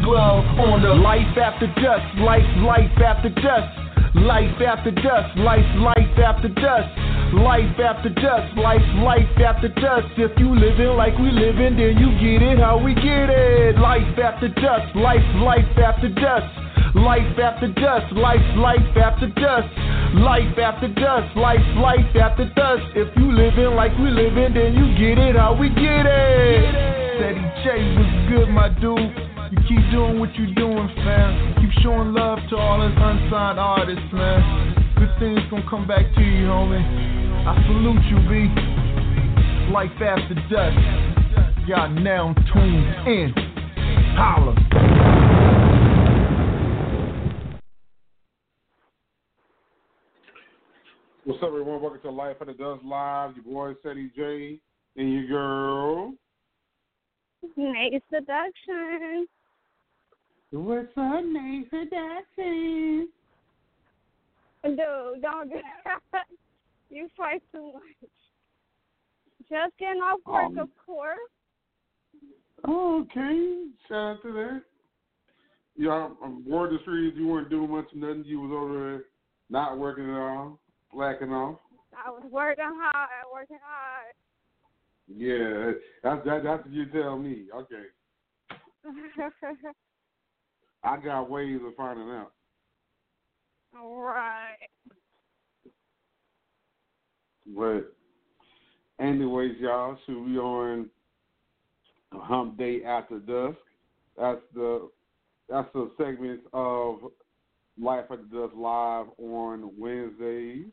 glove on the life after dusk, life, life after dusk. Life after dusk, life, life after dusk. Life after dusk, life, life after dusk. If you living like we living, then you get it how we get it. Life after dusk, life, life after dusk. Life after dusk, life, life after dusk. Life after dusk, life, life after dusk. If you living like we living, then you get it how we get it. Ceddy J was good, my dude. You keep doing what you're doing, fam. Keep showing love to all us unsigned artists, man. Good things gonna come back to you, homie. I salute you, B. Life after dusk. Y'all now tuned in. Holla. What's up, everyone? Welcome to Life After Dusk Live. Your boy, Ceddy J, and your girl. Nayy Seduction. What's up, Nayy Seduction? Dude, don't do that. You fight too much. Just getting off work, Um, of course. Oh, okay. Shout out to that. Yeah, I'm word the streets. You weren't doing much of nothing. You was over there not working at all, slacking off. I was working hard, working hard. Yeah, that's that, that's what you tell me. Okay, I got ways of finding out. All right. But anyways, y'all, should we on Hump Day After Dusk. That's the that's the segment of Life After Dusk live on Wednesdays.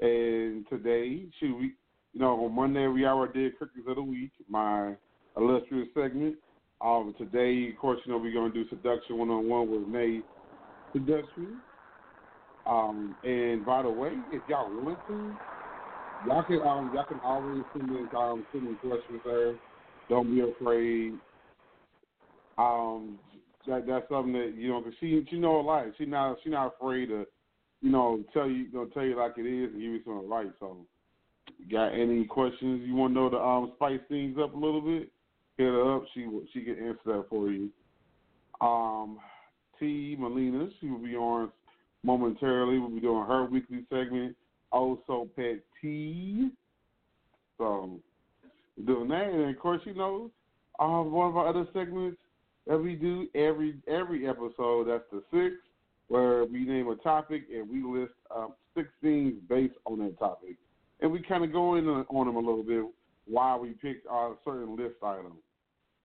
And today, should we you know, on Monday we already did Cookies of the Week, my illustrious segment. Um today, of course, you know, we're gonna do seduction one on one with Nayy Seduction. Um and by the way, if y'all want to, Y'all can um y'all can always send in um send in questions there. Don't be afraid. Um that that's something that you know, 'cause she she know a lot. She not she not afraid to you know tell you know tell you like it is and give you some advice. So, got any questions you want to know to um spice things up a little bit? Hit her up. She she can answer that for you. Um, Tee Malinaaa, she will be on momentarily. We'll be doing her weekly segment. Also, Pet T. So, doing that, and of course, you know, um, one of our other segments that we do every every episode. That's the six, where we name a topic and we list um, six things based on that topic, and we kind of go in on on them a little bit why we picked our certain list item.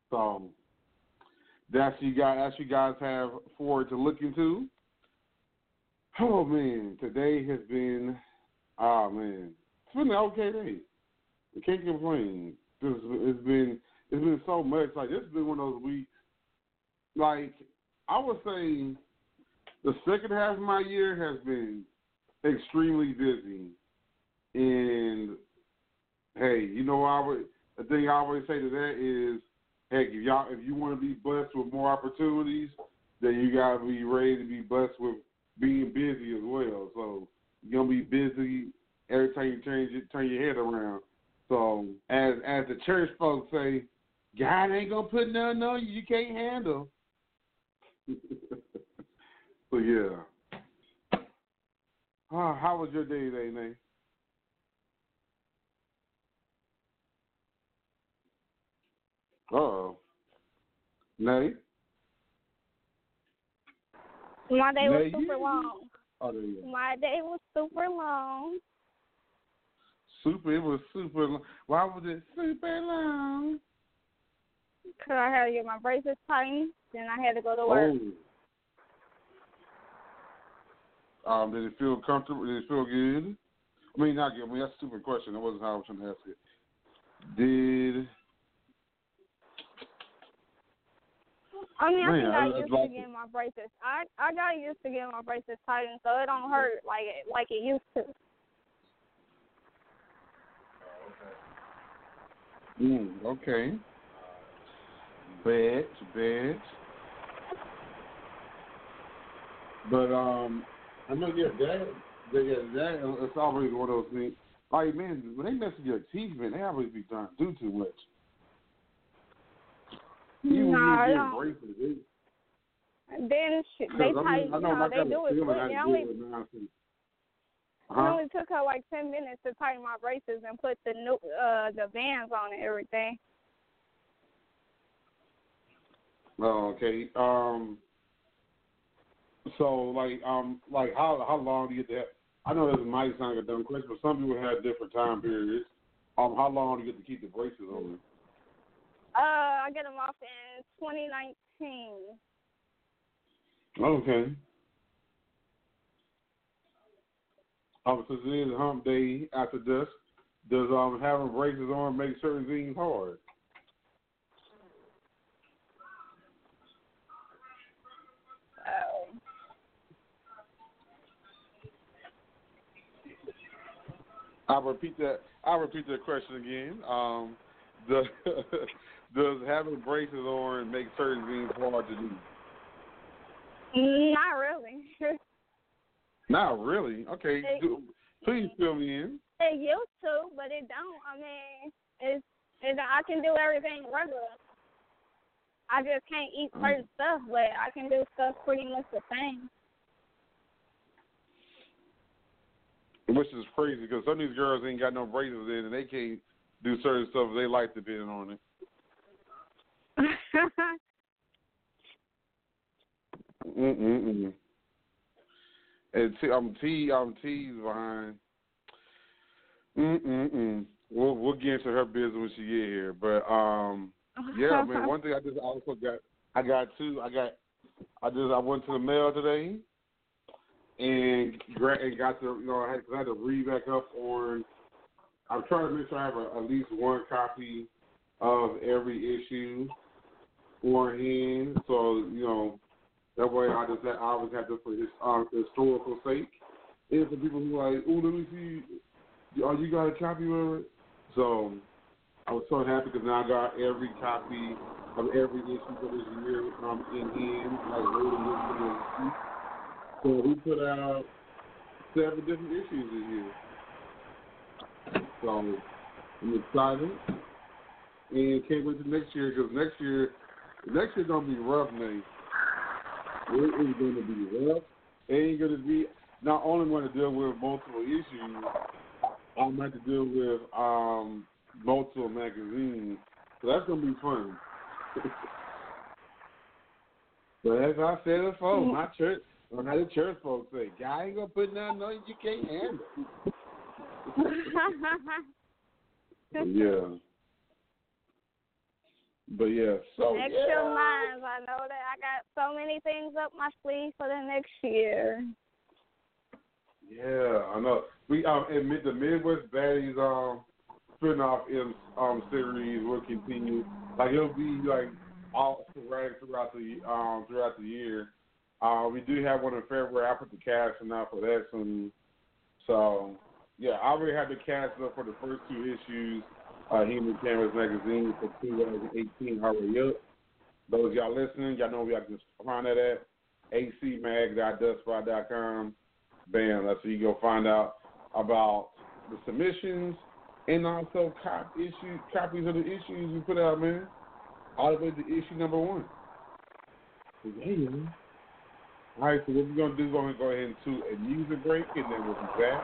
So, that you guys that you guys have forward to look into. Oh man, today has been oh man, it's been an okay day. I can't complain. This it's been it's been so much. Like this has been one of those weeks. Like I would say, the second half of my year has been extremely busy. And hey, you know I would the thing I always say to that is, heck, if y'all if you want to be blessed with more opportunities, then you gotta be ready to be blessed with being busy as well. So you're gonna be busy every time you turn your turn your head around. So as as the church folks say, God ain't gonna put nothing on you you can't handle. so yeah. Oh, how was your day today, Nate? Oh. Nate? My day was you- super long. Oh, there you go. My day was super long. Super, it was super long. Why was it super long? Cause I had to get my braces tightened. Then I had to go to work. Oh. Um, did it feel comfortable? Did it feel good? I mean, not good. I mean, that's a stupid question. That wasn't how I was trying to ask it. Did I mean, I Man, think I- I, used like to getting my braces. I I got used to getting my braces tightened, so it don't hurt like it like it used to. Mm, okay. Bad, bad. But um, I know yeah, that that yeah, that it's always one of those things. Like man, when they mess with your teeth, man, they always be trying to do too much. Even No, I when you don't. get braces, they, Then sh- 'cause they I, mean. I know No, my they do it quick. I only nonsense. it Huh? only took her like ten minutes to tighten my braces and put the new uh the bands on and everything. Oh, okay. Um. So, like, um, like, how how long do you get to? Have, I know this might sound like a dumb question, but some people have different time periods. Um, how long do you get to keep the braces on? Uh, I get them off in 2019. Okay. Um, since it is hump day after dusk, does um having braces on make certain things hard? Oh. I'll repeat that. I'll repeat that question again. Um, does does having braces on make certain things hard to do? Not really. Not really. Okay, They- do, please fill me in. It used to, but it don't. I mean, it's it, I can do everything regular. I just can't eat mm. certain stuff, but I can do stuff pretty much the same. Which is crazy because some of these girls ain't got no braces in and they can't do certain stuff they like depending on it. Mm-mm-mm. And T, I'm T, I'm T's behind. Mm-mm-mm. We'll we'll get into her business when she get here, but um, yeah, man. One thing I just also got, I got two. I got, I just I went to the mail today, and and got to you know I had, I had to read back up on. I'm trying to make sure I have a, at least one copy of every issue hand, so you know that way I just I always have to for his um, historical sake. And for people who like, oh, let me see, oh, you got a copy of it? So I was so happy because now I got every copy of every issue for this year um, in hand, like waiting for the So we put out seven different issues this year. So I'm excited and can't wait to next year because next year, next year's gonna be rough, man. It is gonna be rough. It ain't gonna be. Not only going to deal with multiple issues, I'm going to to deal with um multiple magazines. So that's gonna be fun. but as I said before, my church, or how the church folks say, God ain't gonna put nothing on you can't handle. yeah. But yeah, so Next yeah. month, I know that I got so many things up my sleeve for the next year. Yeah, I know. We um admit the Midwest Baddies um spin-off in um series will continue. Like it'll be like all sporadic throughout the um throughout the year. Uh, we do have one in February. I put the cast out for that soon. So yeah, I already have the cast up for the first two issues. Uh, Human Canvas magazine for 2018 already up. Those y'all listening, y'all know where y'all can find that at acmag.dustspot.com. Bam, that's where you go find out about the submissions and also cop issue copies of the issues we put out, man. All the way to issue number one. Yeah. All right, so what we're gonna do is we're gonna go ahead into a music break, and then we'll be back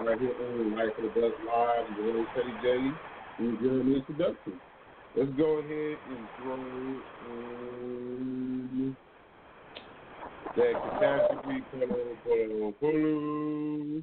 right here on Life of the Best Live with Ceddy J give an introduction. Let's go ahead and throw in that catastrophe polo polo polo.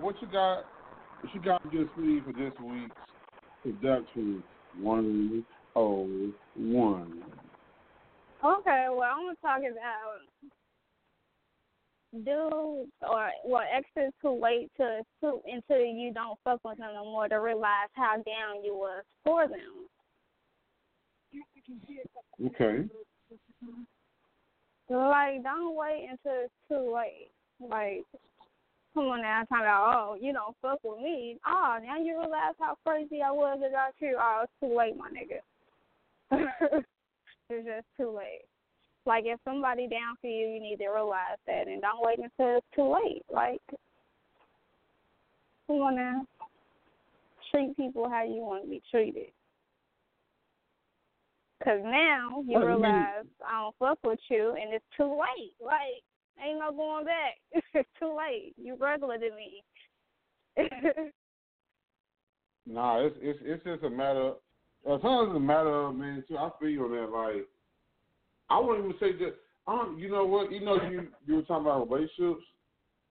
What you got What you got just me for this week's Seduction one oh one? Okay, well I'm gonna talk about dudes or well exes who wait to, to until you don't fuck with them no more to realize how down you was for them. Okay. Like, don't wait until it's too late. Like, come on now, talking about, oh, you don't fuck with me. Oh, now you realize how crazy I was about you. Oh, it's too late, my nigga. it's just too late. Like, if somebody down for you, you need to realize that, and don't wait until it's too late. Like, come on now. Treat people how you want to be treated. Cause now you What do you mean? realize I don't fuck with you, and it's too late. Like ain't no going back. it's too late. You regular to me. Nah, it's it's it's just a matter. Sometimes it's a matter of man. Too, I feel you on that. Like, I wouldn't even say that. Um, you know what? You know, you you were talking about relationships.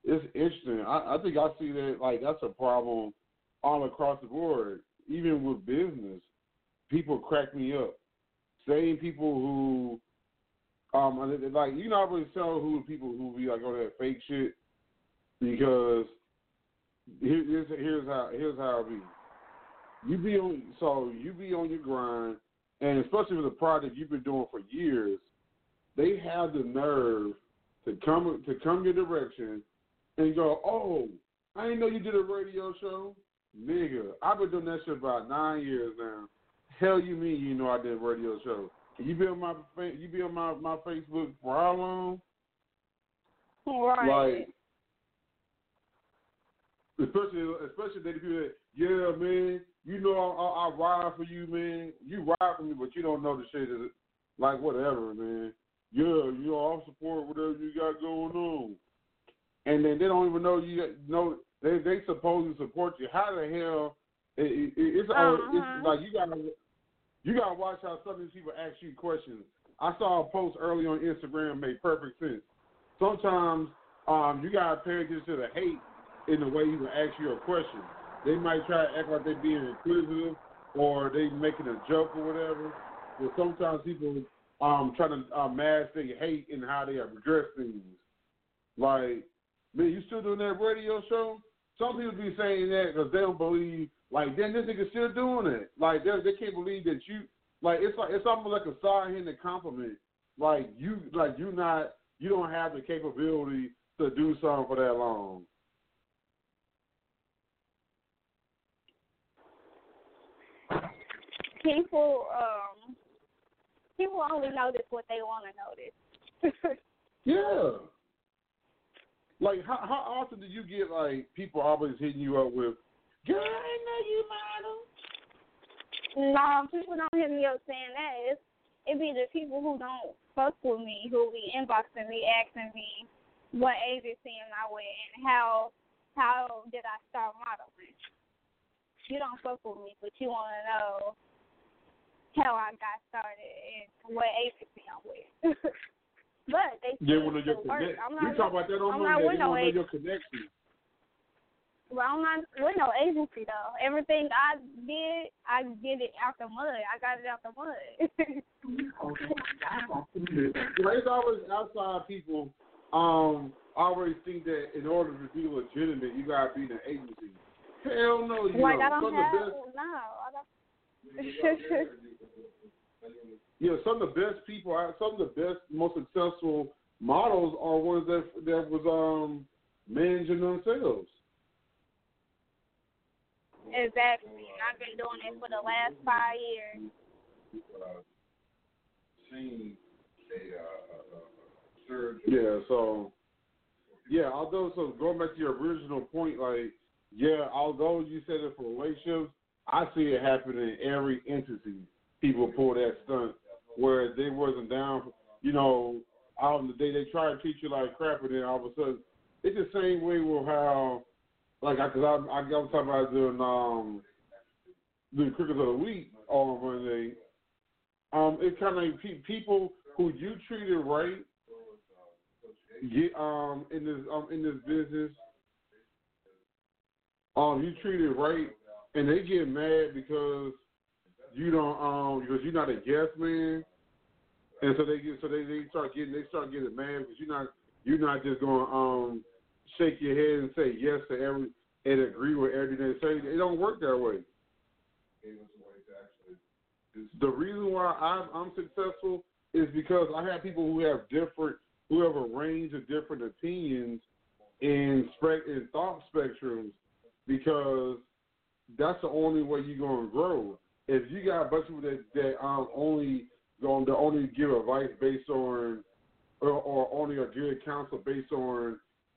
It's interesting. I, I think I see that like that's a problem all across the board. Even with business, people crack me up. Same people who, um, like you I really tell who the people who be like on that fake shit because here, here's here's how here's how it be. You be on so you be on your grind, and especially with a project you've been doing for years, they have the nerve to come to come your direction and go, "Oh, I didn't know you did a radio show, nigga. I've been doing that shit about nine years now. Hell, you mean you know I did a radio show? You be on my you be on my my Facebook for how long? right. Like, especially especially the people that, yeah, man, you know I, I, I ride for you, man. You ride for me, but you don't know the shit like whatever, man. Yeah, you know I'll support whatever you got going on, and then they don't even know you got- know they they supposed to support you. How the hell? It, it, it's, uh Uh-huh. it's like you gotta you gotta watch how some of these people ask you questions. I saw a post early on Instagram made perfect sense. Sometimes um, you gotta pay attention to the hate in the way will ask you a question. They might try to act like they're being inquisitive or they making a joke or whatever. But sometimes people um try to uh, mask their hate in how they address things. Like, man, you still doing that radio show? Some people be saying that because they don't believe. Like, then this nigga still doing it. Like, they they can't believe that you. Like, it's like it's almost like a side-handed compliment. Like you, like you not, you don't have the capability to do something for that long. people um people only notice what they want to notice. Yeah. Like how how often do you get like people always hitting you up with, "Girl, I know you model." no, people don't hit me up saying that. It's, it be the people who don't fuck with me who be inboxing me, asking me what agency am I with and how how did I start modeling. You don't fuck with me, but you want to know how I got started and what agency I'm with. but they They still want to know your work. connect. I'm You not talk about that on I'm not with They no want to know agency. your connection. Well, I'm not with no agency though. Everything I did, I did it out the mud. I got it out the mud. Well, it's always outside people. Um, always think that in order to be legitimate, you gotta be in an agency. Hell no, you like don't. I don't have of the best, no. I don't. yeah, some of the best people, some of the best, most successful models are ones that that was um managing themselves. Exactly. I've been doing it for the last five years. Yeah, so yeah, although so going back to your original point, like yeah, although you said it for relationships, I see it happening in every entity. People pull that stunt where they wasn't down. You know, out on the day they try to treat you like crap, and then all of a sudden it's the same way with how, like, because I, I, I was talking about doing um the crickets of the week on Monday. Um, it's kind of like pe- people who you treated right get um in this um in this business um you treated right and they get mad because you don't um because you're not a guest man and so they get so they, they start getting they start getting mad because you're not you're not just going um shake your head and say yes to every and agree with everything they say. It don't work that way. The reason why I'm, I'm successful is because I have people who have different, who have a range of different opinions and spec and thought spectrums. Because that's the only way you're gonna grow. If you got a bunch of people that that um only going to only give advice based on or, or only a good counsel based on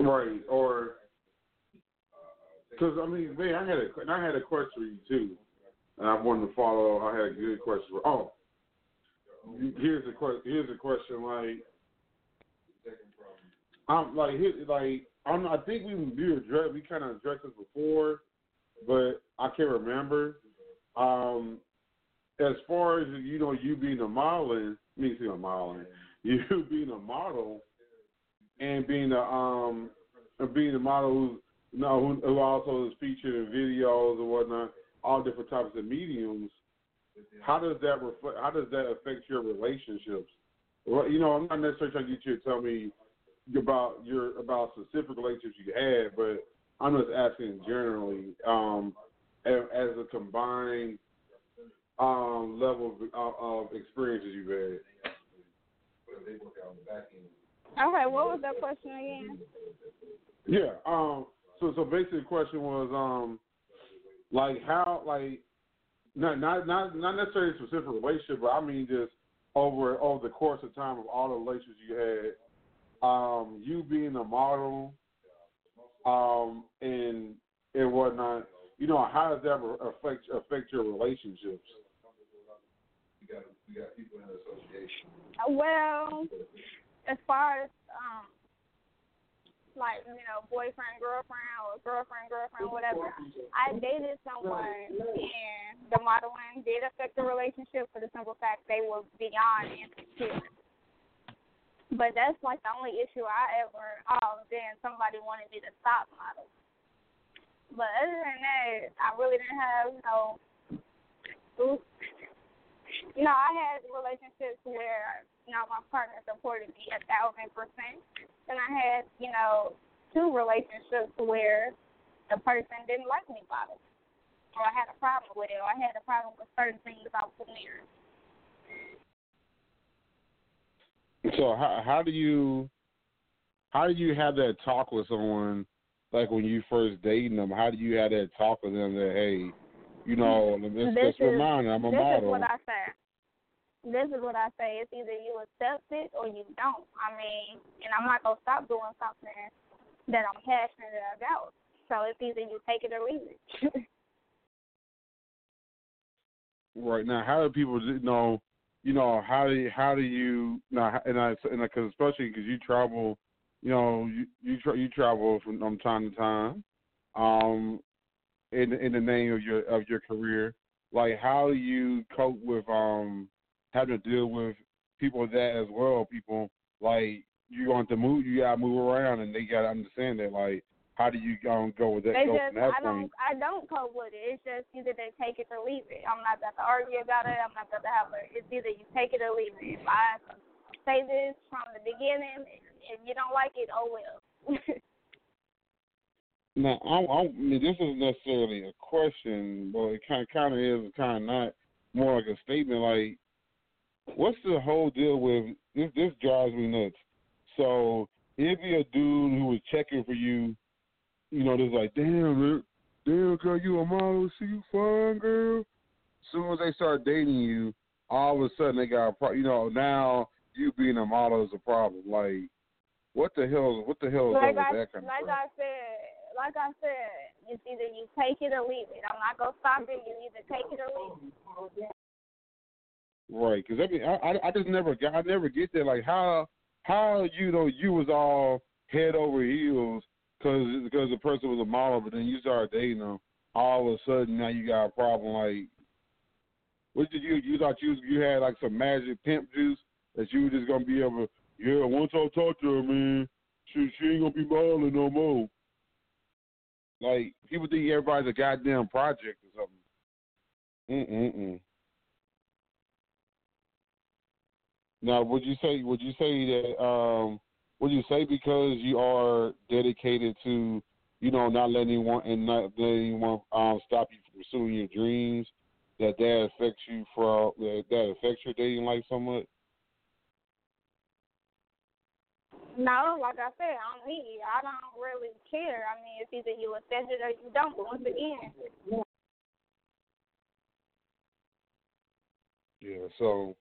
right, or because I mean, man, I had a I had a question for you too, and I wanted to follow. I had a good question. For, oh, here's a question. Here's a question. Like, I'm like, here, like, I'm. I think we we addressed we kind of addressed this before, but I can't remember. Um, as far as you know, you being a modeling, me seeing a modeling, you being a model, and being a um, being a model who no who, who also is featured in videos and whatnot, all different types of mediums. How does that reflect? How does that affect your relationships? Well, you know, I'm not necessarily trying to get you to tell me about your about specific relationships you had, but I'm just asking generally, um, as, as a combined um, level of, of experiences you've had. Okay. What was that question again? Yeah. Um. So so basically, the question was um, like how like not not not not necessarily a specific relationship, but I mean just over over the course of time of all the relationships you had. Um, you being a model, um, and and whatnot. You know, how does that affect affect your relationships? Well, as far as um, like you know, boyfriend, girlfriend, or girlfriend, girlfriend, whatever. I dated someone, and the modeling did affect the relationship for the simple fact they were beyond insecure. But that's like the only issue I ever. Oh, then somebody wanted me to stop modeling. But other than that, I really didn't have know. Know, I had relationships where you know my partner supported me a thousand percent, and I had you know two relationships where the person didn't like me model, or I had a problem with it, or I had a problem with certain things about the marriage. So how how do you how do you have that talk with someone like when you first dating them? How do you have that talk with them that hey, you know, let's, this let's is, I'm a this model. is what I say. This is what I say. It's either you accept it or you don't. I mean, and I'm not gonna stop doing something that I'm passionate about. So it's either you take it or leave it. Right now, how do people you know? You know, how do you, how do you now? And I and because especially because you travel, you know, you you, tra- you travel from, from time to time, um, in in the name of your of your career. Like, how do you cope with um having to deal with people that as well? People like you want to move, you gotta move around, and they gotta understand that. Like, how do you um, go with that? they go just that I don't? I don't cope with it. It's just either they take it or leave it. I'm not about to argue about it. I'm not about to have a it's either you take it or leave it. If I say this from the beginning, if you don't like it, oh well. Now, I, I mean, this isn't necessarily a question, but it kind kind of is, kind of not. More like a statement. Like, what's the whole deal with this? This drives me nuts. So, if you're a dude who was checking for you, you know, just like, damn, damn, girl, you a model? See you fine, girl. As soon as they start dating you, all of a sudden they got a pro. You know, now you being a model is a problem. Like, what the hell? What the hell is like up I with that kind of like? I said, like I said, it's either you take it or leave it. I'm not gonna stop it. You either take it or leave it. Right, because I mean, I, I just never I never get that. Like, how how you know you was all head over heels because because the person was a model, but then you started dating them. All of a sudden, now you got a problem. Like, what did you you thought you you had like some magic pimp juice that you were just gonna be able? Yeah, once I talk to her, man, she she ain't gonna be modeling no more. Like people think everybody's a goddamn project or something. Mm mm mm. Now, would you say would you say that um would you say because you are dedicated to you know not letting anyone and not letting anyone um stop you from pursuing your dreams that that affects you for that, that affects your dating life so No, like I said, on me, I don't really care. I mean, if either you accept it or you don't. But once again, Yeah, so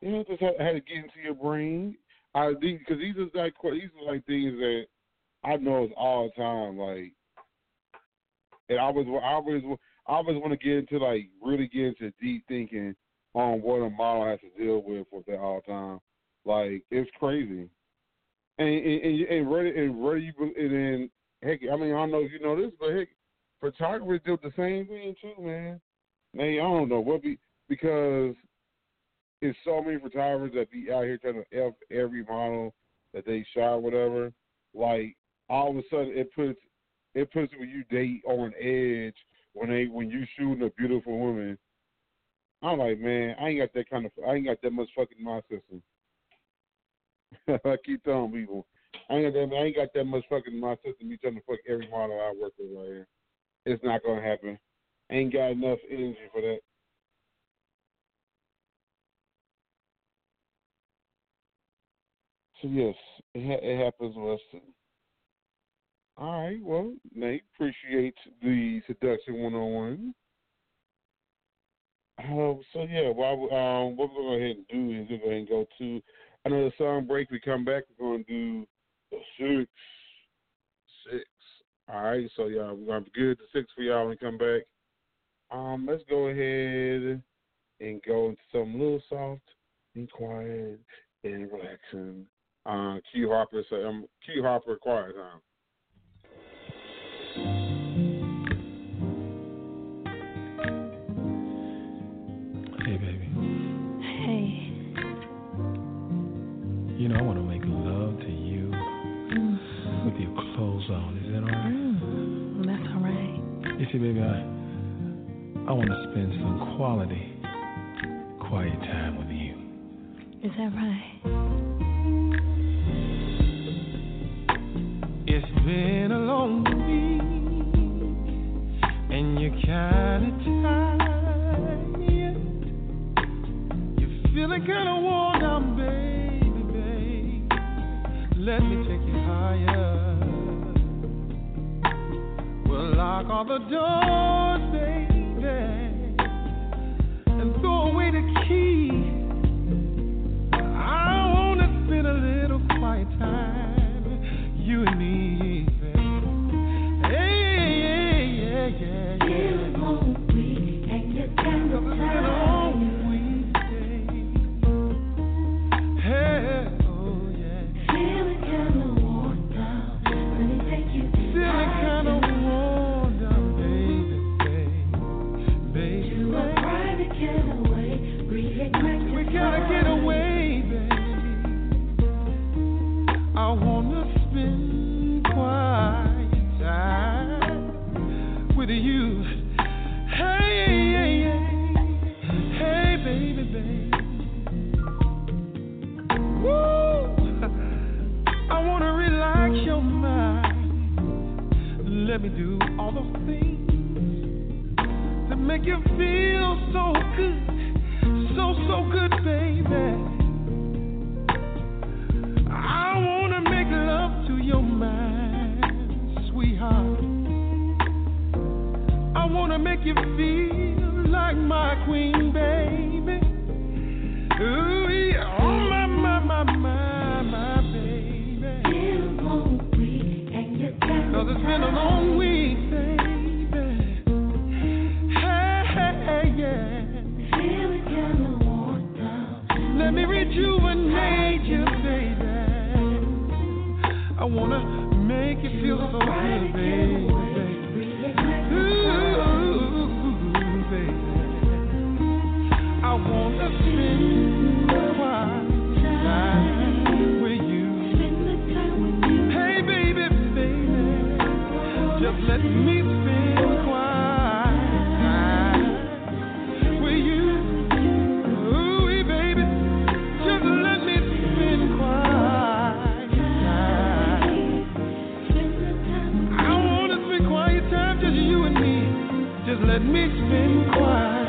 you know, just had, had to get into your brain. I because these are like these are like things that I know is all the time. Like, and I was I always I always want to get into like really get into deep thinking on what a model has to deal with with that all the time. Like it's crazy. And and and, and ready and ready and then heck, I mean I don't know if you know this, but heck, photographers do the same thing too, man. Man, I don't know what be because it's so many photographers that be out here trying to f every model that they shot, whatever. Like all of a sudden, it puts it puts when you date on edge when they when you shooting a beautiful woman. I'm like, man, I ain't got that kind of I ain't got that much fucking in my system. I keep telling people, I ain't got that I ain't got that much fucking in my system. Me trying to fuck every model I work with right here. It's not gonna happen. ain't got enough energy for that. So yes, it, ha- it happens with. All right, well, Nate, appreciate the seduction one on one. Um, so yeah, well, um, what we're to go ahead and do is we're going to go to another song break. We come back, we're to do six, six. All right, so yeah, we're to be good to six for y'all when we come back. Um, let's go ahead and go into something little soft and quiet and relaxing. Uh, Q Harper, so um, Q Harper, quiet time. You see, baby, I I want to spend some quality, quiet time with you. Is that right? Let me rejuvenate you, baby. I wanna make you feel so good, baby. Ooh, baby. I wanna spend the time with a while. Hey, baby, baby, just let me spend. Let me spend quiet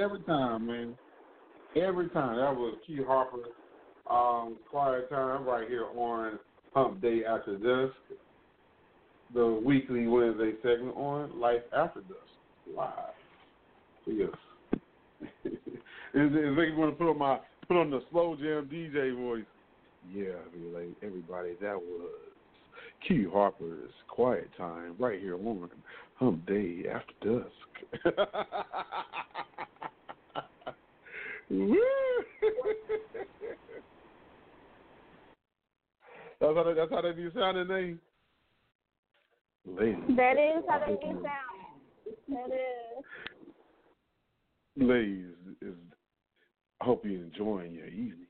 every time, man. Every time. That was Key Harper, um, Quiet Time right here on Hump Day After Dusk, the weekly Wednesday segment on Life After Dusk live. Yes. is is they to put on my put on the slow jam DJ voice? Yeah, be like everybody. That was Key Harper's Quiet Time right here on Hump Day After Dusk. Woo! that's how they, that's how they be sounding, name. Ladies, That is how they be sounding. That is. ladies, is I hope you're enjoying your evening.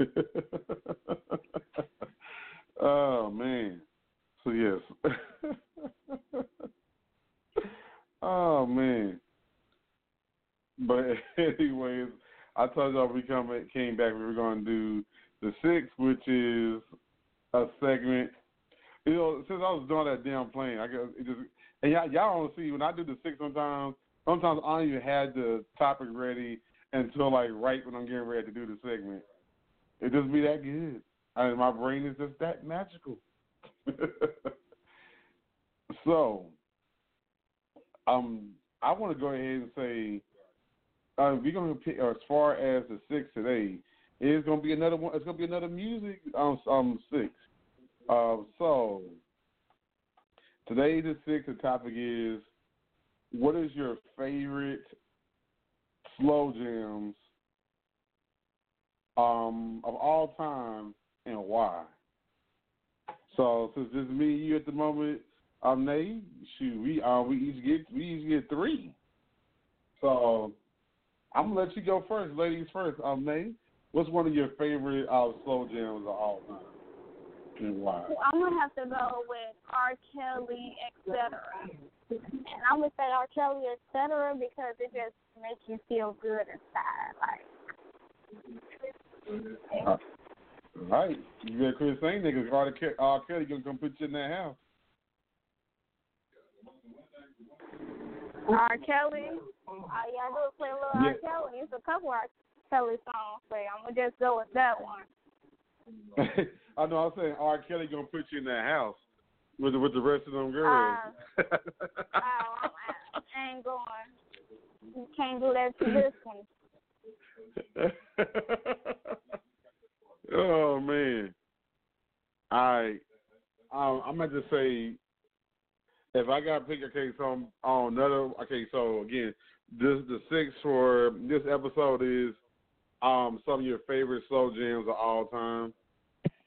oh man. So yes. oh man. But anyways, I told y'all we come came back. We were to do the six, which is a segment. You know, since I was doing that damn plane, I guess it just and y'all, y'all don't see when I do the six sometimes. Sometimes I don't even have the topic ready until like right when I'm getting ready to do the segment. It just be that good. I mean, my brain is just that magical. so, um, I want to go ahead and say uh, we're gonna pick as far as the six today. It's gonna be another one. It's gonna be another music um um six. Uh, so today the six. The topic is what is your favorite slow jams um of all time and why? So since it's me and you at the moment, um, Nay, shoot, we uh, we each get we each get three. So I'm gonna let you go first, ladies first. Um, Nay, what's one of your favorite uh, slow jams of all time, and why? Well, I'm gonna have to go with R. Kelly, etc. And I'm gonna say R. Kelly, etc. because it just makes you feel good inside. Like, all right, you better quit saying that because R. Ke- R. Kelly gonna come put you in that house. R. Kelly, all you gotta do play a little R. Kelly. It's a couple R. Kelly songs, but I'm gonna just go with that one. I know. I'm saying R. Kelly gonna put you in that house with the, with the rest of them girls. Oh, I'm, I ain't going. You can't do that to this one. oh man. I um, I'm gonna just say if I gotta pick okay, I'm on another okay, so again, this the six for this episode is um some of your favorite slow jams of all time.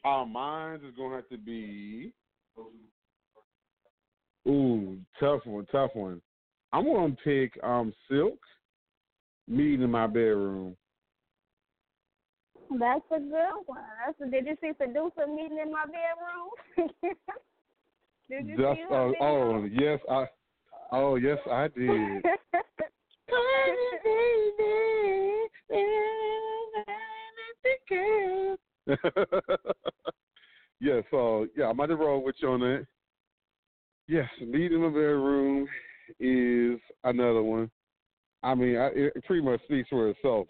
Uh, mine is gonna have to be Ooh, tough one, tough one. I'm gonna pick um Silk, Meeting in My Bedroom. That's a good one. That's a, did you see producer meeting in my bedroom? did you Just see uh, oh yes I oh yes I did. yes, so yeah, I'm about to roll with you on that. Yes, in the bedroom is another one. I mean, I, it pretty much speaks for itself.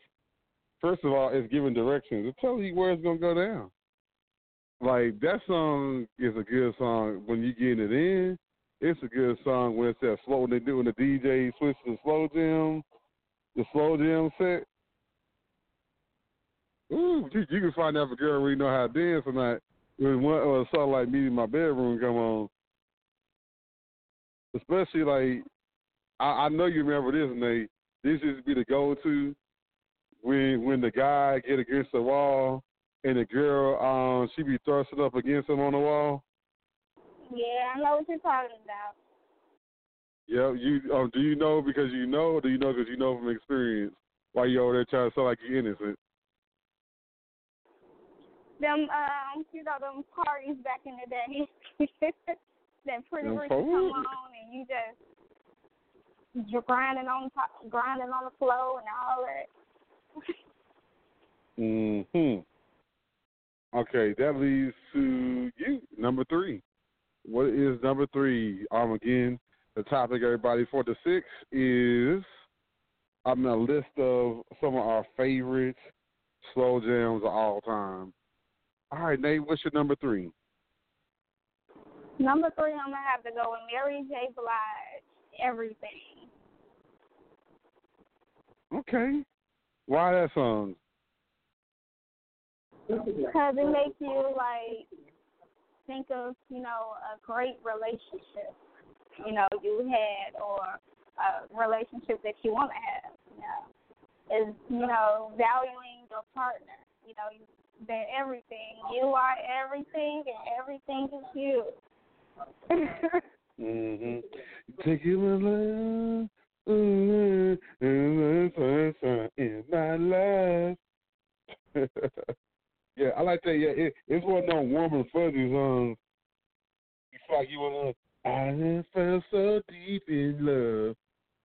First of all, it's giving directions. It tells you where it's gonna go down. Like that song is a good song when you getting it in. It's a good song when it's that slow when they doing the DJ switch to slow jam, the slow jam set. Ooh, you, you can find out if a girl really know how to dance or not. When one or a song like "Me in My Bedroom" come on, especially like I, I know you remember this, Nate. This used to be the go-to when when the guy get against the wall and the girl um she be thrusting up against him on the wall. Yeah, I know what you're talking about. Yeah, you um, do you know because you know, or do you know because you know from experience? Why you over there trying to sound like you're innocent? Them, um, you know, them parties back in the day. that pretty Them rich come on and you just you're grinding on top, grinding on the floor and all that. Hmm. Okay, that leads to you, number three. What is number three? Um, again, the topic, everybody, for the six is I'm a list of some of our favorite slow jams of all time. All right, Nate, what's your number three? Number three, I'm gonna have to go with Mary J. Blige. Everything. Okay. Why that song? Because it makes you like think of you know a great relationship you know you had or a relationship that you want to have. You know, is you know valuing your partner. You know you- that everything you are everything and everything is you. Mm-hmm. Take you my love, mm, time in my life. yeah, I like that. Yeah, it, it's one of them warm and fuzzy songs. It's like you wanna. I just felt so deep in love.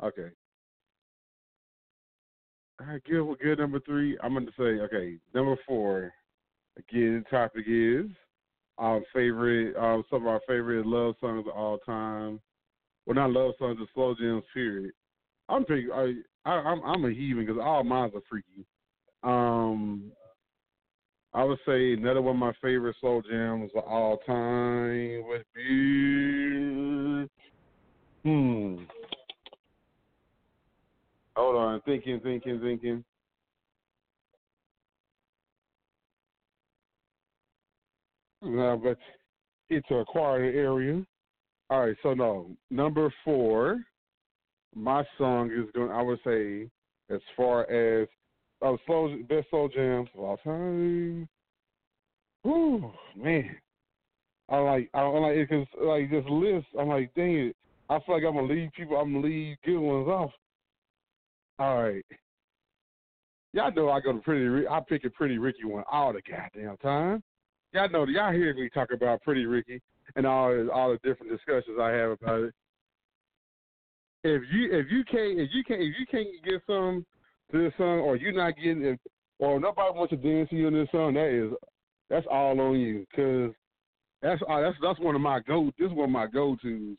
Okay. All right, good. Well, good. Number three. I'm gonna say okay. Number four. Again, the topic is our favorite, um, some of our favorite love songs of all time. Well, not love songs, the slow jams. Period. I'm pretty. I, I I'm I'm a heathen because all mine are freaky. Um, I would say another one of my favorite slow jams of all time would be. Hmm. Hold on, thinking, thinking, thinking. No, but it's a quiet area. All right, so no, number four, my song is going. I would say, as far as oh, slow best slow jams of all time. Ooh, man, I like I don't like it because like this list. I'm like, dang it. I feel like I'm gonna leave people. I'm gonna leave good ones off. All right. Y'all know I go to Pretty. I pick a Pretty Ricky one all the goddamn time. Y'all know. Y'all hear me talk about Pretty Ricky and all all the different discussions I have about it. If you if you can't if you can't if you can't get some to this song or you're not getting it or nobody wants to dance to you in this song, that is that's all on you because that's uh, that's that's one of my go. This is one of my go tos.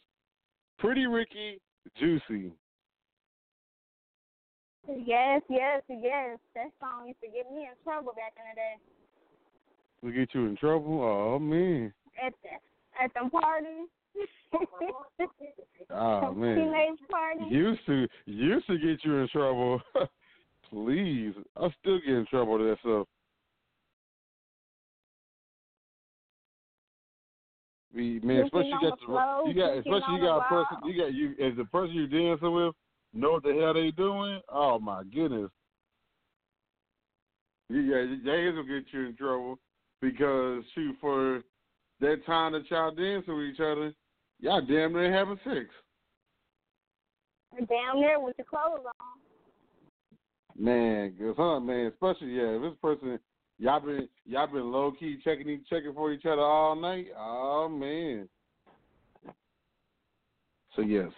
Pretty Ricky, Juicy. Yes, yes, yes. That song used to get me in trouble back in the day. We get you in trouble. Oh man. At the, at the party. Oh man. Teenage parties. Used to used to get you in trouble. Please, I still get in trouble with that stuff. The man, especially you got the floor, you got especially you got a person you got you as the person you're dancing with know what the hell they doing. Oh my goodness. Yeah, they will get you in trouble because shoot for that time that y'all dancing with each other, y'all damn near having sex. Down there with the clothes on. Man, cause huh, man, especially yeah, if this person y'all been y'all been low key checking each checking for each other all night. Oh man. So yes,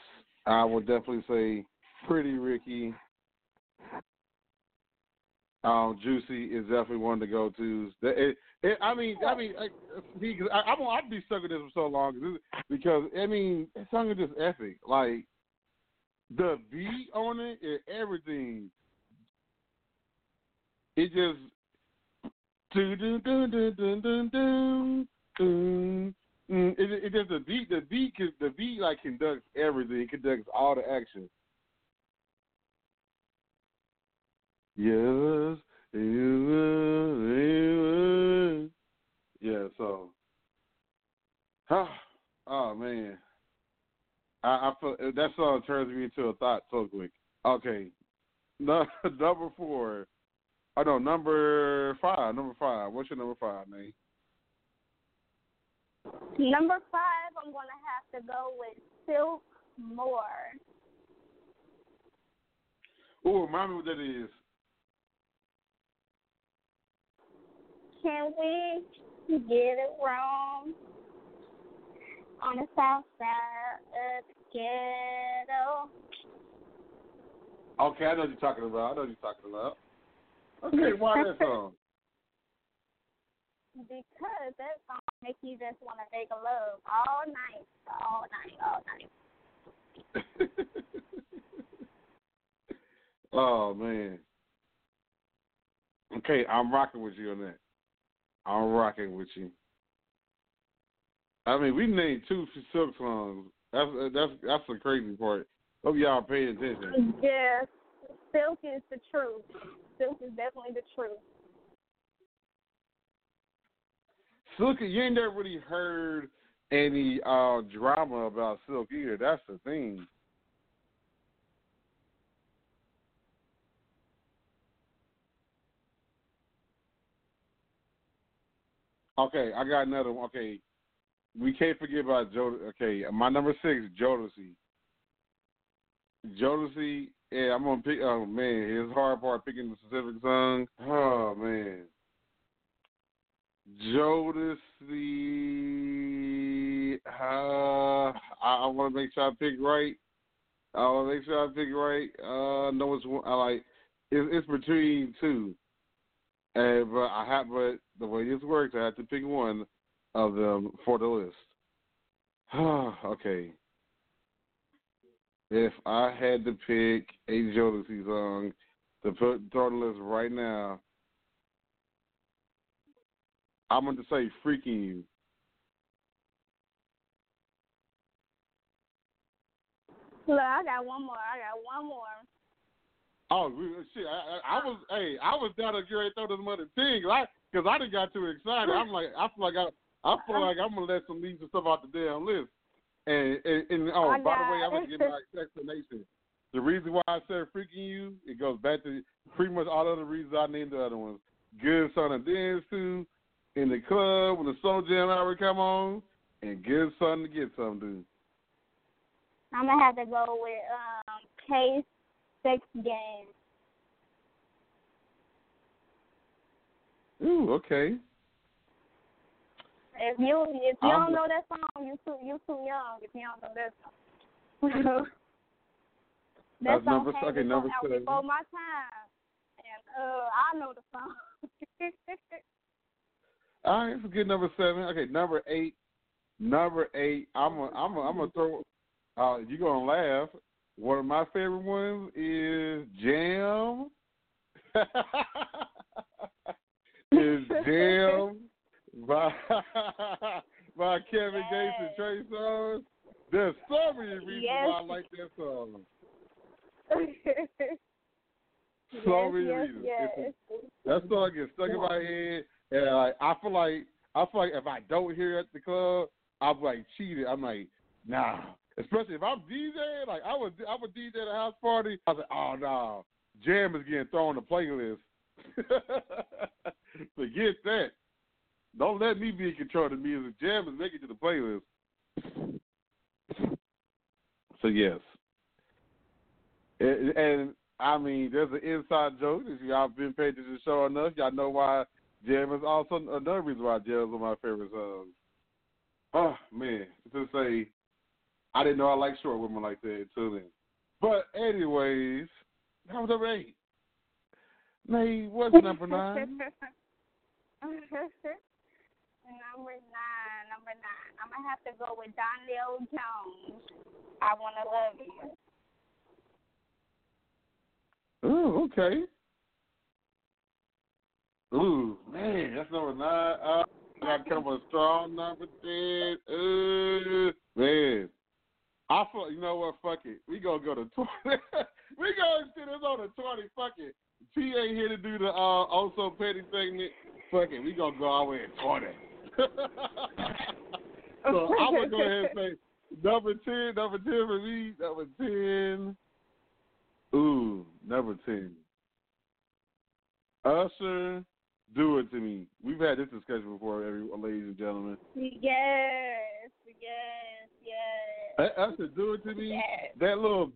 I would definitely say Pretty Ricky. Um, Juicy is definitely one to go to. I mean, I mean, I, because I, I'm I'd be stuck with this for so long because I mean, song is just epic. Like the beat on it and everything. It just do do do do do do do. it, it just the beat. The beat. The beat like conducts everything. It conducts all the action. Yes, you will. Yeah, so. Oh, oh man. I, I feel that song turns me into a thought so quick. Okay. Number four. Oh no, number five. Number five. What's your number five, Nate? Number five, I'm gonna have to go with Silk Moore. Oh, remind me what that is. Can we get it wrong? On the south side of the ghetto. Okay, I know what you're talking about. I know what you're talking about. Okay, why that song? Because that song makes you just want to make love all night, all night, all night. oh man. Okay, I'm rocking with you on that. I'm rocking with you. I mean, we named two Silk songs. That's that's that's the crazy part. Hope y'all paying attention. Yes, Silk is the truth. Silk is definitely the truth. Silk, you ain't never really heard any uh drama about Silk either. That's the thing. Okay, I got another one. Okay, we can't forget about Joe. Okay, my number six, Jodeci. Jodeci, yeah, I'm gonna pick. Oh man, it's hard part picking the specific song. Oh man, Jodeci. Uh, I, I want to make sure I pick right. I want to make sure I pick right. Uh, no, it's. I like. It's, it's between two. And but I have, but the way this works, I have to pick one of them for the list. okay. If I had to pick a Jodeci song to put on the list right now, I'm going to say "Freaking You." Look, I got one more. I got one more. Oh shit! I, I, I was hey, I was down to get throw this mother thing, I because I didn't got too excited. I'm like, I feel like I, I feel like I'm gonna let some leave some stuff out the damn list. And and, and oh, I by the way. I'm gonna give my explanation. The reason why I said freaking you, it goes back to pretty much all the other reasons I named the other ones. Good son to dance to, in the club when the slow jam hour come on, and good son to get some to. I'm gonna have to go with um K Sex Game. Ooh, okay. If you if you don't know that song, you too you too young. If you don't know that song. that That's song number- came before, number out before my time, and uh I know the song. All right, a good number seven. Okay, number eight. Number eight. I'm a, I'm a, I'm gonna throw. Uh, you gonna laugh? One of my favorite ones is Jam. is Jam by by Kevin Gates and Trey Songz. There's so many reasons why I like that song. yes, So many yes, reasons. yes. A- that song gets stuck in my head, and like I feel like I feel like if I don't hear it at the club, I'm like cheated. I'm like, nah. Especially if I'm DJing, like I was I was DJ at a house party. I was like, oh no, Jam is getting thrown on the playlist. Forget that. Don't let me be in control of the music. Jam is making to the playlist. So yes, and, and I mean, there's an inside joke. If y'all been paid to the show enough, y'all know why Jam is also another reason why Jam is one of my favorite songs. Oh man, to say, I didn't know I liked short women like that until then. But anyways, that was number eight. Nay, what's number nine? number nine, number nine. I'm gonna have to go with Donell Jones. I wanna love you. Ooh, okay. Ooh, man, that's number nine. Uh, I come with a strong number ten. Ooh, man. I feel, you know what? Fuck it. We gonna go to twenty. we gonna sit this on the twenty. Fuck it. T ain't here to do the uh also petty segment. Fuck it. We gonna go our way at twenty. so I'm gonna go ahead and say number ten. Number ten for me. Number ten. Ooh, number ten. Usher, do it to me. We've had this discussion before, every ladies and gentlemen. Yes, yes, yes. Usher, do it to me. Yes. That little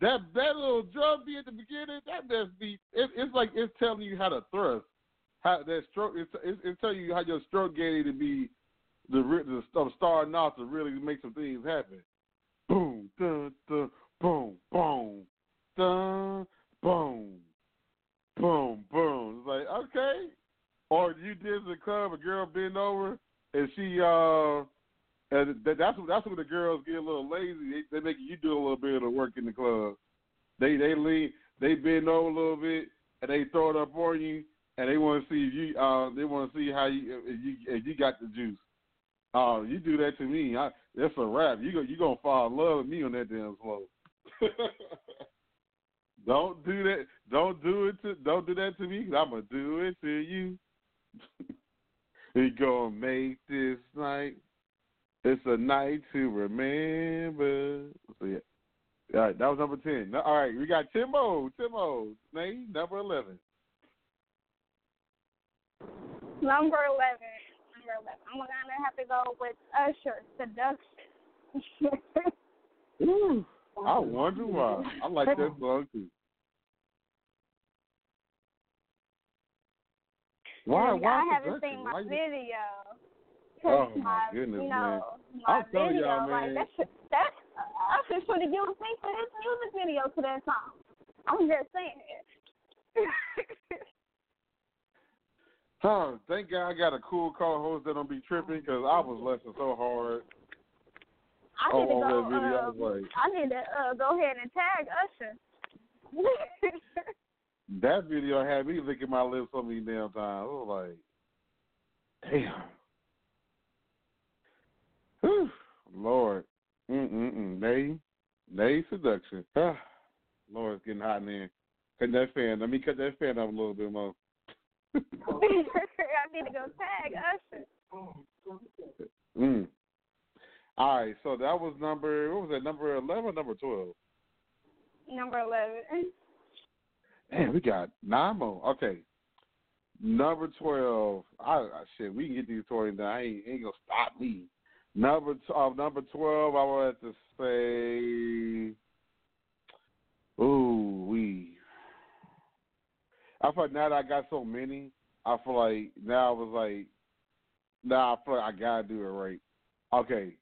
that that little drum beat at the beginning, that best beat. It, it's like it's telling you how to thrust. How that stroke, it's, it's, it's telling you how your stroke game to be the the st- starting off to really make some things happen. Boom, dun, dun, boom, boom, dun, boom, boom, boom. It's like okay. Or you did the club, a girl bend over and she uh and that's that's when the girls get a little lazy. They, they make you do a little bit of work in the club. They they lean, they bend over a little bit, and they throw it up on you, and they want to see if you uh they want to see how you if you if you got the juice. Uh, you do that to me, I, that's a wrap. You go you gonna fall in love with me on that damn slow. don't do that. Don't do it to. Don't do that to me. Cause I'm gonna do it to you. we gonna make this night. It's a night to remember. So yeah. All right, that was number ten. All right, we got Timo. Timo, name number eleven. Number eleven. Number eleven. I'm gonna have to go with Usher, Seduction. Ooh, I wonder why. I like that song too. Why? And Why? I haven't seen my Why you- video. Oh, 'Cause my goodness, you man. know, My I'm telling video, y'all, like man. that should, that Usher should have used me for his music video to that song. I'm just saying it. Huh, thank God I got a cool co-host that don't be tripping because I was listening so hard. I Oh, need to go. video, I uh, was like- I need to uh, go ahead and tag Usher. That video had me licking my lips so many damn times. I was like, damn. Whew, Lord. Mm-mm-mm. Nay. Nayy Seduction. Ah, Lord, it's getting hot in there. Cut that fan. Let me cut that fan up a little bit more. I need to go tag Usher. Mm. All right, so that was number, what was that, number 11 or number 12? Number eleven. Man, we got nine more. Okay. Number 12. I, I Shit, we can get these 20 down. I ain't, ain't going to stop me. Number uh, number 12, I would have to say, ooh, we. I feel like now that I got so many, I feel like now I was like, now I feel like I got to do it right. Okay.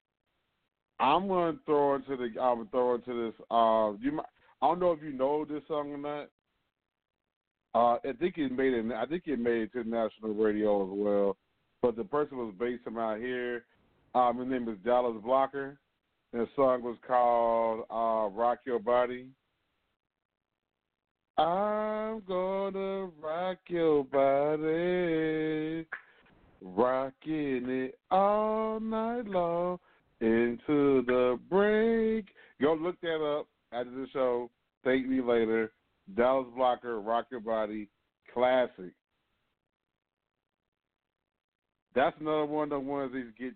I'm gonna throw into the. I'm gonna throw into this. Uh, you might, I don't know if you know this song or not. Uh, I think it made it. I think it made it to national radio as well. But the person was based from out here. Um, his name is Dallas Blocker. And the song was called uh, "Rock Your Body." I'm gonna rock your body, rocking it all night long into the break. Go look that up after the show. Thank me later. Dallas Blocker, Rock Your Body, classic. That's another one of the ones that get.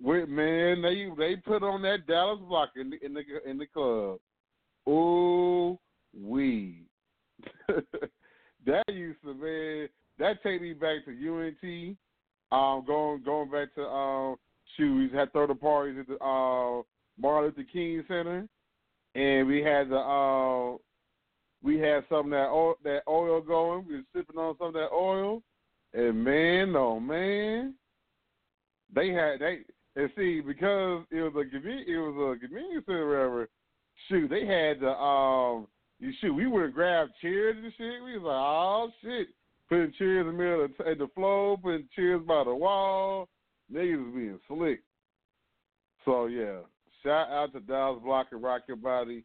With man, they they put on that Dallas Blocker in the in the, in the club. Ooh wee. that used to man. That take me back to UNT. Um, going going back to um, shoes. Had throw the parties at the uh, Martin Luther King Center, and we had the uh, we had some that oil, that oil going. We were sipping on some of that oil, and man, oh man, they had they and see because it was a it was a convenience center, whatever. Shoot, they had the um you shoot, we would have grabbed chairs and shit. We was like, oh shit, putting chairs in the middle of the, the floor, putting chairs by the wall. Niggas was being slick. So yeah, shout out to Dallas Block and Rock Your Body.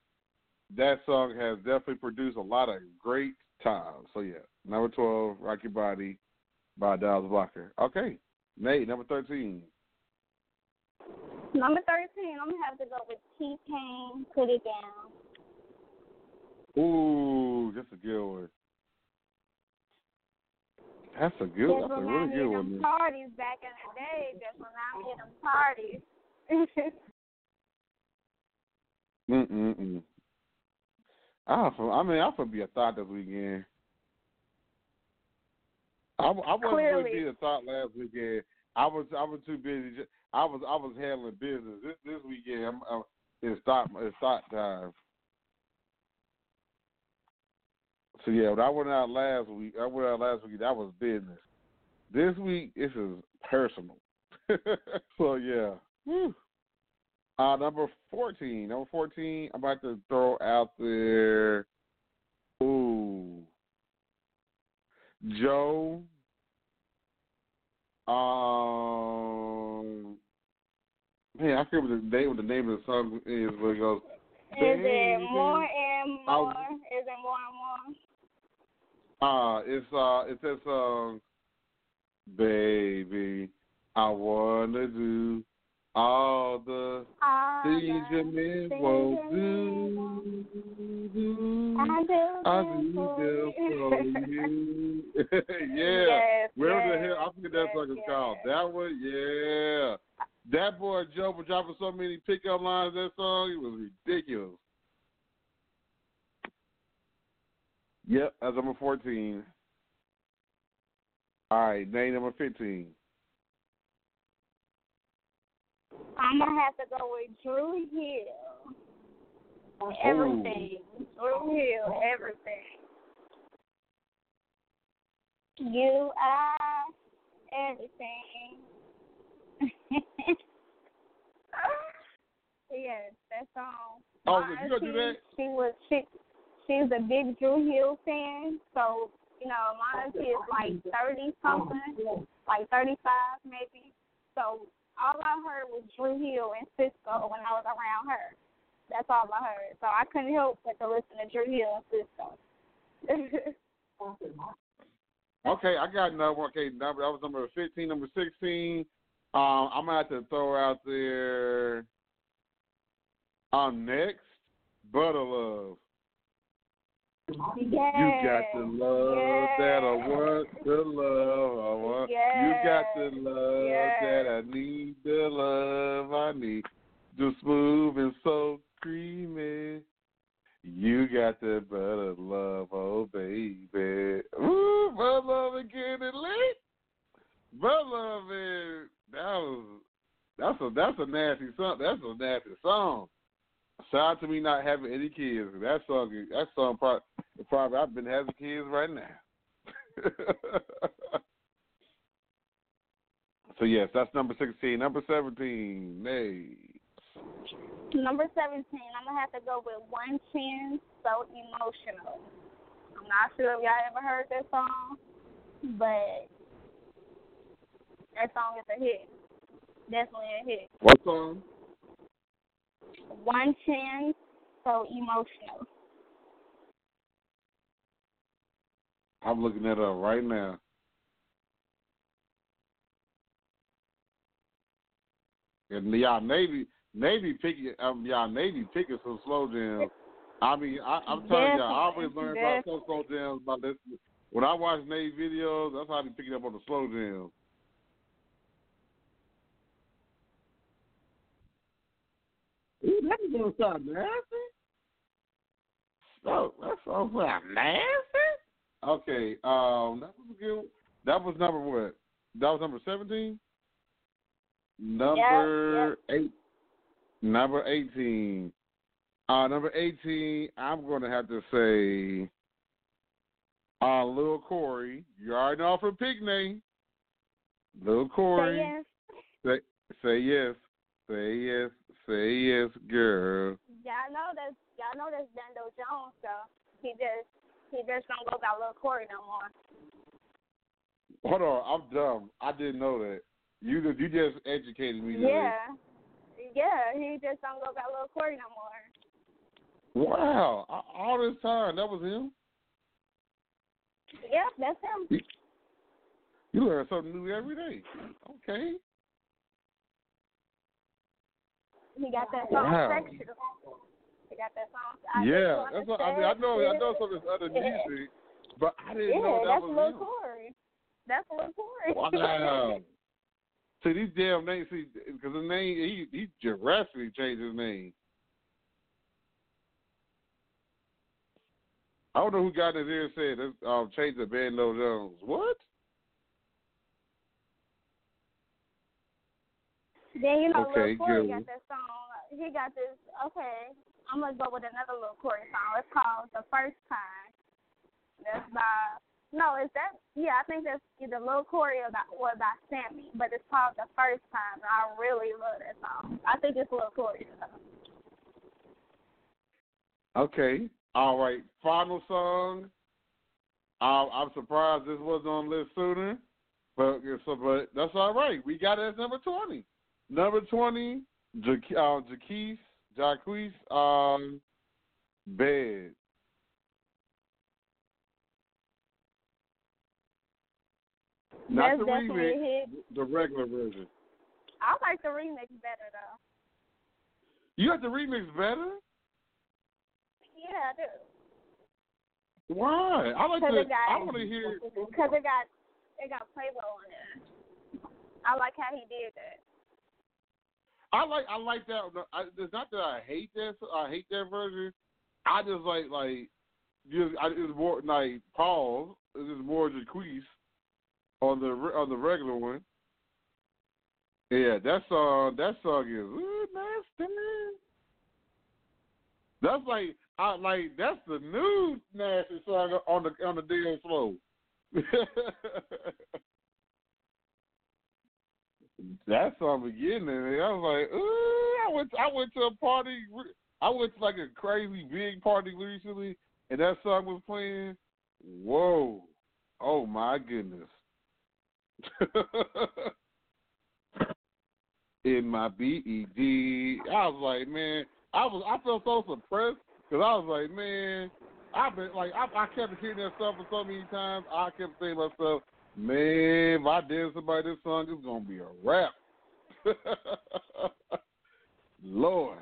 That song has definitely produced a lot of great times. So yeah, number twelve, Rock Your Body by Dallas Blocker. Okay, Nate, number thirteen. Number 13, I'm to have to go with T Pain, Put It Down. Ooh, that's a good one. That's a good. Just That's a really good one. parties back in the day. Just remind me of them parties. Mm mm mm. I, I mean, I'm gonna be a thought this weekend. I, I wasn't Clearly. really being a thought last weekend. I was I was too busy. I was I was handling business. This this weekend, I'm, I'm, it's thought it's thought time. So yeah, when I went out last week, I went out last week. That was business. This week, this is personal. so yeah. Whew. Uh, number fourteen. Number fourteen. I'm about to throw out there. Ooh, Joe. Um, man, I forget what the name. What the name of the song is, but it goes. Is it more and more? Is it more and more? Uh, it's uh, it's says um, baby, I wanna do all the All things the you men won't you do. I do I do for them you. for you. yeah. Yes, Wherever yes, the hell I forget that yes, song is yes. called. That one, yeah. That boy Joe was dropping so many pickup lines in that song, it was ridiculous. Yep, that's number fourteen. All right, name number fifteen. I'm gonna have to go with Dru Hill. Oh. Everything. Dru Hill, everything. You are everything. yes, that's all. Oh, you gonna do that? She was she she's a big Dru Hill fan, so you know, my auntie is like thirty something, like thirty five maybe. So all I heard was Dru Hill and Sisqó when I was around her. That's all I heard. So I couldn't help but to listen to Dru Hill and Sisqó. Okay, I got another one. Okay, number that was number fifteen. Number sixteen. Um, I'm gonna have to throw out there. Um, next, Butta Love. Yes. You got the love yes. that I want, the love I want. You got the love Yes. that I need, the love I need. Just smooth and so creamy. You got the better love, oh baby. Ooh, butter love and getting lit. Butter love, man, that was that's a that's a nasty song. That's a nasty song. Shout out to me not having any kids. That song, that song, probably, probably I've been having kids right now. so yes, that's number sixteen. Number seventeen, Nate. Number 17, I'm going to have to go with One Chin, So Emotional. I'm not sure if y'all ever heard that song, but that song is a hit. Definitely a hit. What song? One Chin, So Emotional. I'm looking that up right now. And y'all Navy Navy picking um y'all Navy picking some slow jams. I mean, I, I'm telling y'all, I always learn about some slow jams by listening. When I watch Navy videos, that's how they picking up on the slow jams. Ooh, that doesn't sound nasty. So that sounds like nasty. Okay, um, that was a good. That was number what? That was number seventeen. Number eight. Number eighteen. Uh, number eighteen. I'm going to have to say, uh, Lil Corey. You already know from Picnic. Lil Corey. Say yes. Say, say yes. Say yes. Say yes, girl. Y'all know that's y'all know that's Dando Jones, so He just he just don't go by Lil Corey no more. Hold on, I'm dumb. I didn't know that. You just you just educated me. today. Yeah. Yeah, he just don't go by Lil Corey no more. Wow, all this time that was him. Yeah, that's him. You learn something new every day. Okay. He got that song Wow. sexual. He got that song. I yeah, that's what I mean. I know I know some of his other Yeah. music, but I didn't Yeah, know that that's was Lil. Corey. That's Lil Corey. Wow. See these damn names, see, because the name he he drastically changed his name. I don't know who got in his ear and said um change the band No Jones. What? Then you know Okay, Lil Corey got that song. He got this. Okay, I'm gonna go with another Lil Corey song. It's called "The First Time." That's by no, is that? Yeah, I think that's either Lil Corey or by, or by Sammy, but it's called "The First Time." I really love that song. I think it's Lil Corey. Though. Okay. All right. Final song. Um, I'm surprised this wasn't on list sooner, but so, but that's all right. We got it as number twenty. Number twenty, Ja- uh, Jacquees, Jacquees, um, bed. Not That's the remix, the regular version. I like the remix better though. You got the remix better? Yeah, I do. Why? I like the. got, I want to hear. Cause it got it got Playboy on it. I like how he did that. I like I like that. I, it's not that I hate that. I hate that version. I just like like just I, it's more like Paul. It's just more Jacquees on the on the regular one. Yeah, that song that song is nasty. That's like I like that's the new nasty song on the on the dance floor. that song beginning, and I was like, ooh, I went I went to a party. I went to like a crazy big party recently, and that song was playing. Whoa, oh my goodness. In my BED, I was like, man, I was I felt so suppressed because I was like, man, I've been like I, I kept hearing that stuff for so many times. I kept saying myself, man, if I did somebody this song, it's gonna be a rap. Lord,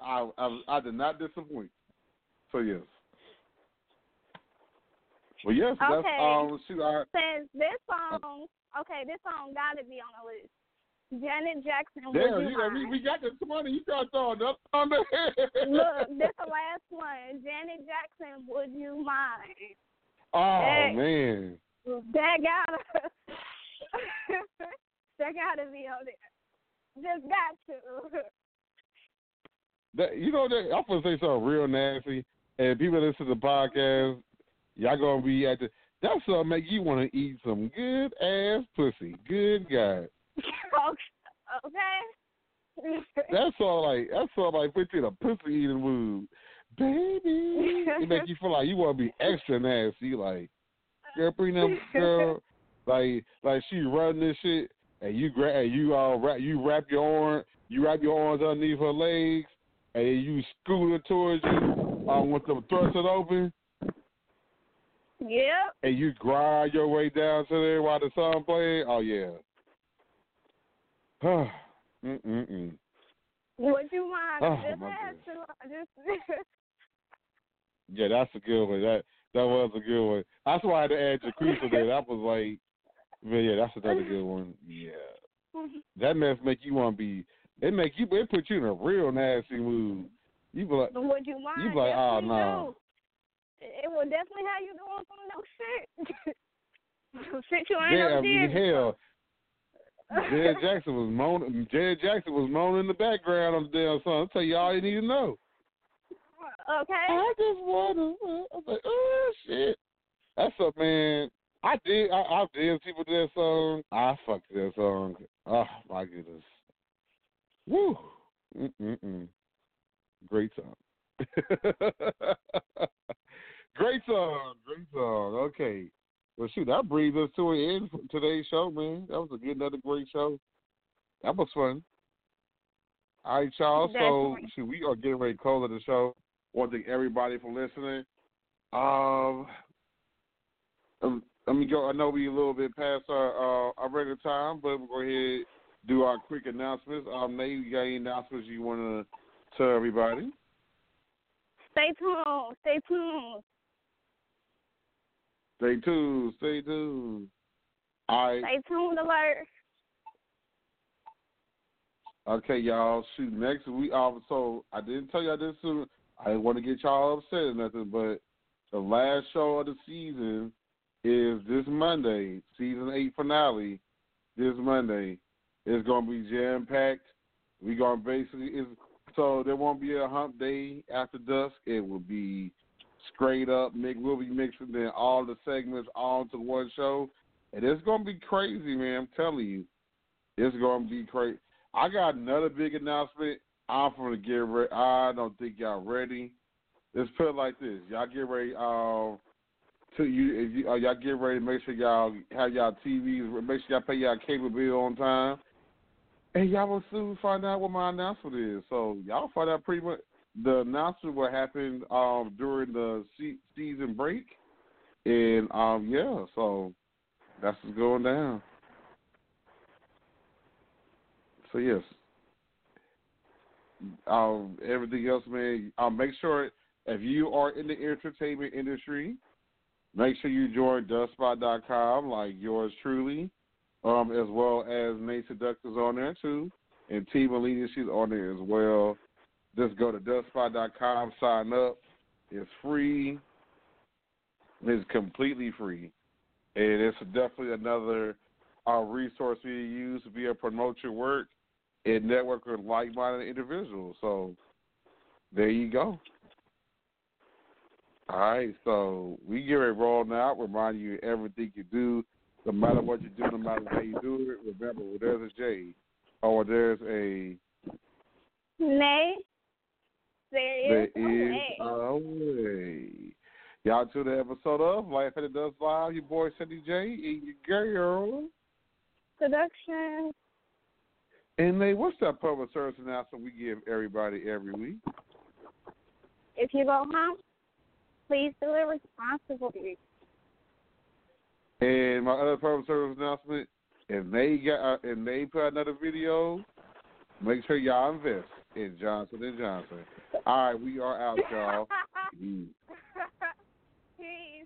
I, I I did not disappoint. So yes. Well, yes, that's Okay. um. Shoot, I, Since this song, okay, this song got to be on the list. Janet Jackson, would damn, you you got, we, got this money. You got throwing up on there. Look, this the last one. Janet Jackson, would you mind? Oh Hey. man. That gotta, that gotta be on there. Just got to. That, you know that I'm gonna say something real nasty, and people that listen to the podcast, y'all gonna be at the. That's gonna make you want to eat some good ass pussy. Good God. okay. That's all like. That's all like put you in a pussy eating mood, baby. It make you feel like you want to be extra nasty. Like, bring them girl. Like, like she running this shit, and you grab, and you uh, wrap, you wrap your arm, you wrap your arms underneath her legs, and you scoot her towards you, um, with them thrusted open, Yep. and you grind your way down to there while the song playing. Oh yeah. mm mm mm. Would you mind? Oh, just to. Just. Yeah, that's a good one. That that was a good one. That's why I had to add Jaquisa there. That was like, man, yeah, that's another good one. Yeah, that mess make you want to be. It make you. It put you in a real nasty mood. You be like, Would you mind? you be like, oh no. do. It will definitely have you doing some no shit. Shit you ain't Yeah, I mean, hell, Jared Jackson was moaning. Janet Jackson was moaning in the background on the damn song. I'll tell you all you need to know. Okay. I just wanna. I was like, oh shit. That's up, man. I did. I, I did people to that song. I fucked that song. Oh my goodness. Woo. Mm-mm-mm. Great song. Great song, great song. Okay. Well, shoot, that brings us to an end for today's show, man. That was a good, another great show. That was fun. All right, y'all. So, shoot, we are getting ready to close the show. Want to thank everybody for listening. Um, um, let me go. I know we a little bit past our uh, our regular time, but we'll go ahead do our quick announcements. Um, Nate, you got any announcements you want to tell everybody? Stay tuned. Stay tuned. Stay tuned. Stay tuned. All right. Stay tuned alert. Okay, y'all. Shoot, next week. Um, so I didn't tell y'all this soon. I didn't want to get y'all upset or nothing, but the last show of the season is this Monday, season eight finale. This Monday, it's gonna be jam packed. We gonna basically is so there won't be a hump day after dusk. It will be straight up. Mick will be mixing in all the segments all into one show, and it's gonna be crazy, man. I'm telling you, it's gonna be crazy. I got another big announcement. I'm gonna get ready. I don't think y'all ready. Let's put it like this: y'all get ready. Um, to you, if you, uh, y'all get ready. Make sure y'all have y'all TVs. Make sure y'all pay y'all cable bill on time. And y'all will soon find out what my announcement is. So y'all find out pretty much the announcement what happened um, during the season break, and um, yeah, so that's what's going down. So yes, um, everything else, man. Um, make sure if you are in the entertainment industry, make sure you join Dustspot.com, like yours truly, um, as well as Nayy Seduction's on there too, and Tee Malinaaa, she's on there as well. Just go to Dustspot.com, sign up. It's free. It's completely free, and it's definitely another uh, resource we use to be able to promote your work and network with like-minded individuals. So there you go. All right, so we get it to out. now. Remind you everything you do, no matter what you do, no matter how you do it. Remember, where there's a J oh, or there's a Nay. There is there a is way. a way. Y'all to the episode of Life After Dusk Live. Your boy Ceddy J and your girl. Production. And they, what's that public service announcement we give everybody every week? If you go home, please do it responsibly. And my other public service announcement, if they got uh, if they put another video, make sure y'all invest in Johnson and Johnson. All right, we are out, y'all. Peace. Peace.